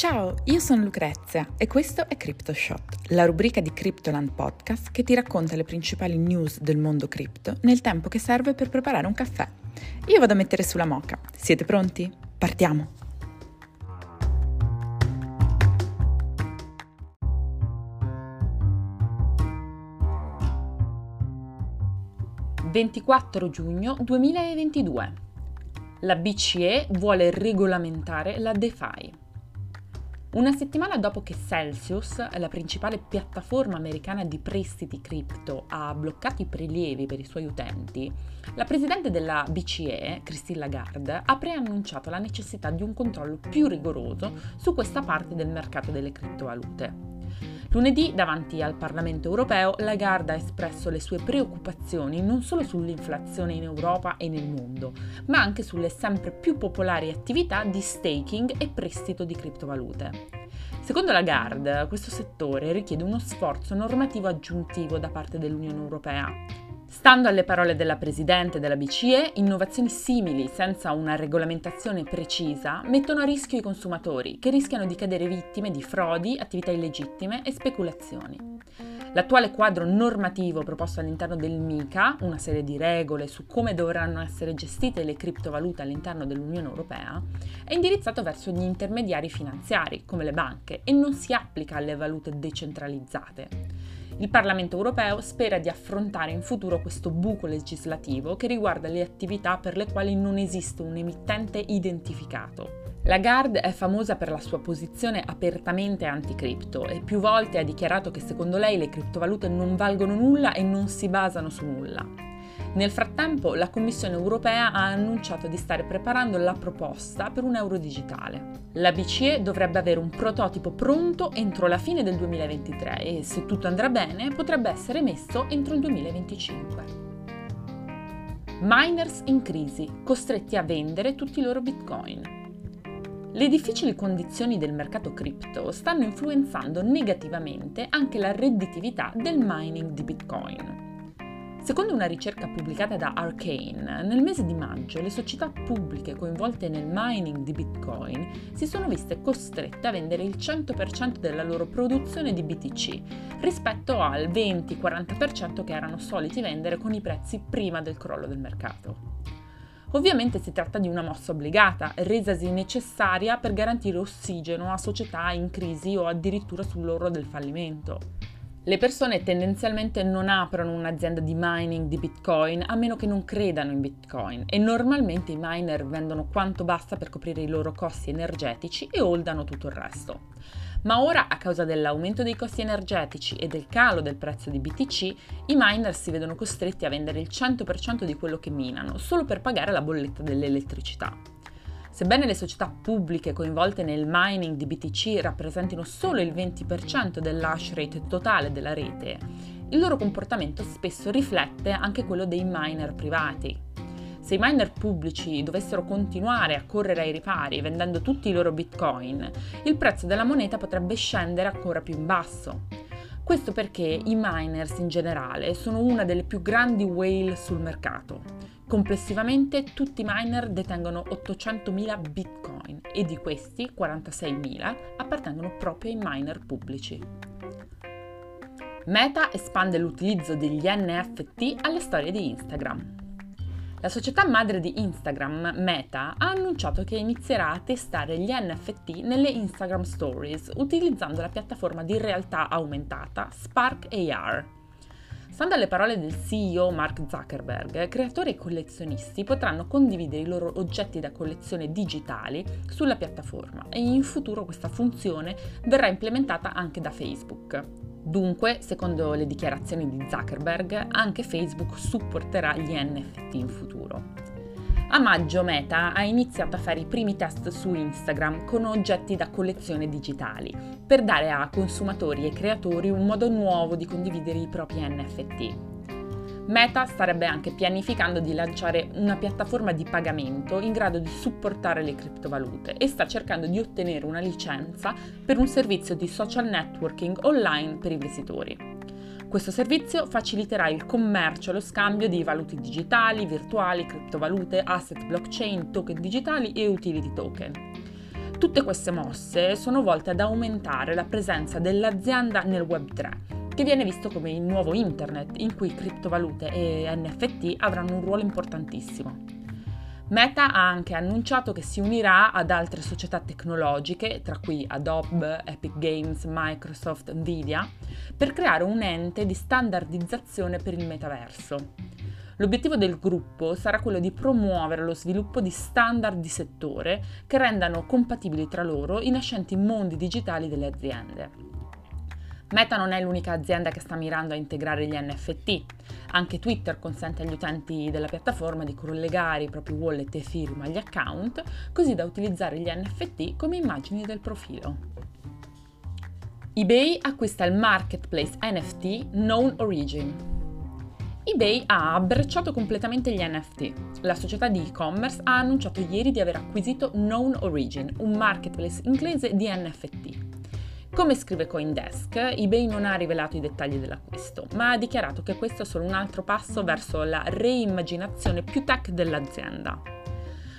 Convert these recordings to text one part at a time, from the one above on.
Ciao, io sono Lucrezia e questo è CryptoShot, la rubrica di Cryptoland Podcast che ti racconta le principali news del mondo cripto nel tempo che serve per preparare un caffè. Io vado a mettere sulla moca. Siete pronti? Partiamo! «24 giugno 2022. La BCE vuole regolamentare la DeFi». Una settimana dopo che Celsius, la principale piattaforma americana di prestiti cripto, ha bloccato i prelievi per i suoi utenti, la presidente della BCE, Christine Lagarde, ha preannunciato la necessità di un controllo più rigoroso su questa parte del mercato delle criptovalute. Lunedì, davanti al Parlamento europeo, Lagarde ha espresso le sue preoccupazioni non solo sull'inflazione in Europa e nel mondo, ma anche sulle sempre più popolari attività di staking e prestito di criptovalute. Secondo Lagarde, questo settore richiede uno sforzo normativo aggiuntivo da parte dell'Unione Europea Stando alle parole della Presidente della BCE, innovazioni simili senza una regolamentazione precisa mettono a rischio i consumatori, che rischiano di cadere vittime di frodi, attività illegittime e speculazioni. L'attuale quadro normativo proposto all'interno del MICA, una serie di regole su come dovranno essere gestite le criptovalute all'interno dell'Unione Europea, è indirizzato verso gli intermediari finanziari, come le banche, e non si applica alle valute decentralizzate. Il Parlamento europeo spera di affrontare in futuro questo buco legislativo che riguarda le attività per le quali non esiste un emittente identificato. Lagarde è famosa per la sua posizione apertamente anticripto e più volte ha dichiarato che secondo lei le criptovalute non valgono nulla e non si basano su nulla. Nel frattempo la Commissione europea ha annunciato di stare preparando la proposta per un euro digitale. La BCE dovrebbe avere un prototipo pronto entro la fine del 2023 e se tutto andrà bene potrebbe essere messo entro il 2025. Miners in crisi, costretti a vendere tutti i loro bitcoin. Le difficili condizioni del mercato cripto stanno influenzando negativamente anche la redditività del mining di bitcoin. Secondo una ricerca pubblicata da Arcane, nel mese di maggio le società pubbliche coinvolte nel mining di Bitcoin si sono viste costrette a vendere il 100% della loro produzione di BTC rispetto al 20-40% che erano soliti vendere con i prezzi prima del crollo del mercato. Ovviamente si tratta di una mossa obbligata, resasi necessaria per garantire ossigeno a società in crisi o addirittura sull'orlo del fallimento. Le persone tendenzialmente non aprono un'azienda di mining di Bitcoin a meno che non credano in Bitcoin e normalmente i miner vendono quanto basta per coprire i loro costi energetici e holdano tutto il resto. Ma ora, a causa dell'aumento dei costi energetici e del calo del prezzo di BTC, i miner si vedono costretti a vendere il 100% di quello che minano solo per pagare la bolletta dell'elettricità. Sebbene le società pubbliche coinvolte nel mining di BTC rappresentino solo il 20% dell'hash rate totale della rete, il loro comportamento spesso riflette anche quello dei miner privati. Se i miner pubblici dovessero continuare a correre ai ripari vendendo tutti i loro bitcoin, il prezzo della moneta potrebbe scendere ancora più in basso. Questo perché i miners in generale sono una delle più grandi whale sul mercato. Complessivamente tutti i miner detengono 800.000 bitcoin e di questi 46.000 appartengono proprio ai miner pubblici. Meta espande l'utilizzo degli NFT alle storie di Instagram. La società madre di Instagram, Meta, ha annunciato che inizierà a testare gli NFT nelle Instagram Stories utilizzando la piattaforma di realtà aumentata Spark AR. Stando alle parole del CEO Mark Zuckerberg, creatori e collezionisti potranno condividere i loro oggetti da collezione digitali sulla piattaforma e in futuro questa funzione verrà implementata anche da Facebook. Dunque, secondo le dichiarazioni di Zuckerberg, anche Facebook supporterà gli NFT in futuro. A maggio Meta ha iniziato a fare i primi test su Instagram con oggetti da collezione digitali, per dare a consumatori e creatori un modo nuovo di condividere i propri NFT. Meta starebbe anche pianificando di lanciare una piattaforma di pagamento in grado di supportare le criptovalute e sta cercando di ottenere una licenza per un servizio di social networking online per i investitori. Questo servizio faciliterà il commercio e lo scambio di valute digitali, virtuali, criptovalute, asset blockchain, token digitali e utility token. Tutte queste mosse sono volte ad aumentare la presenza dell'azienda nel Web3, che viene visto come il nuovo internet in cui criptovalute e NFT avranno un ruolo importantissimo. Meta ha anche annunciato che si unirà ad altre società tecnologiche, tra cui Adobe, Epic Games, Microsoft, Nvidia, per creare un ente di standardizzazione per il metaverso. L'obiettivo del gruppo sarà quello di promuovere lo sviluppo di standard di settore che rendano compatibili tra loro i nascenti mondi digitali delle aziende. Meta non è l'unica azienda che sta mirando a integrare gli NFT. Anche Twitter consente agli utenti della piattaforma di collegare i propri wallet e firma agli account, così da utilizzare gli NFT come immagini del profilo. eBay acquista il marketplace NFT Known Origin. eBay ha abbracciato completamente gli NFT. La società di e-commerce ha annunciato ieri di aver acquisito Known Origin, un marketplace inglese di NFT. Come scrive Coindesk, eBay non ha rivelato i dettagli dell'acquisto, ma ha dichiarato che questo è solo un altro passo verso la reimmaginazione più tech dell'azienda.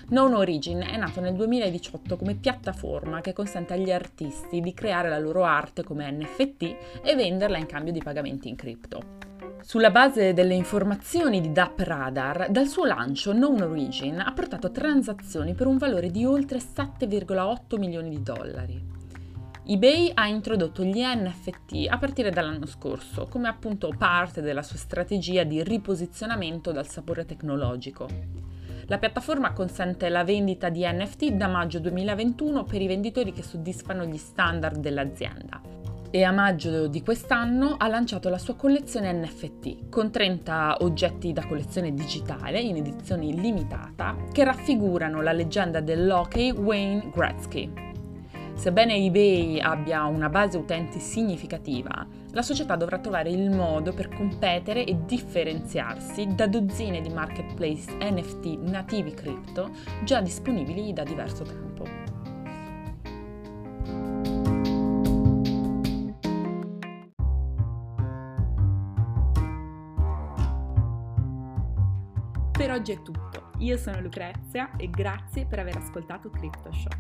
Known Origin è nato nel 2018 come piattaforma che consente agli artisti di creare la loro arte come NFT e venderla in cambio di pagamenti in cripto. Sulla base delle informazioni di DAP Radar, dal suo lancio Known Origin ha portato transazioni per un valore di oltre 7,8 milioni di dollari eBay ha introdotto gli NFT a partire dall'anno scorso, come appunto parte della sua strategia di riposizionamento dal sapore tecnologico. La piattaforma consente la vendita di NFT da maggio 2021 per i venditori che soddisfano gli standard dell'azienda. E a maggio di quest'anno ha lanciato la sua collezione NFT, con 30 oggetti da collezione digitale in edizione limitata, che raffigurano la leggenda dell'hockey Wayne Gretzky. Sebbene eBay abbia una base utenti significativa, la società dovrà trovare il modo per competere e differenziarsi da dozzine di marketplace NFT nativi cripto già disponibili da diverso tempo. Per oggi è tutto. Io sono Lucrezia e grazie per aver ascoltato CryptoShot.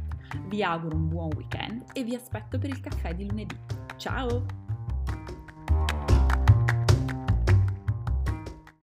Vi auguro un buon weekend e vi aspetto per il caffè di lunedì. Ciao!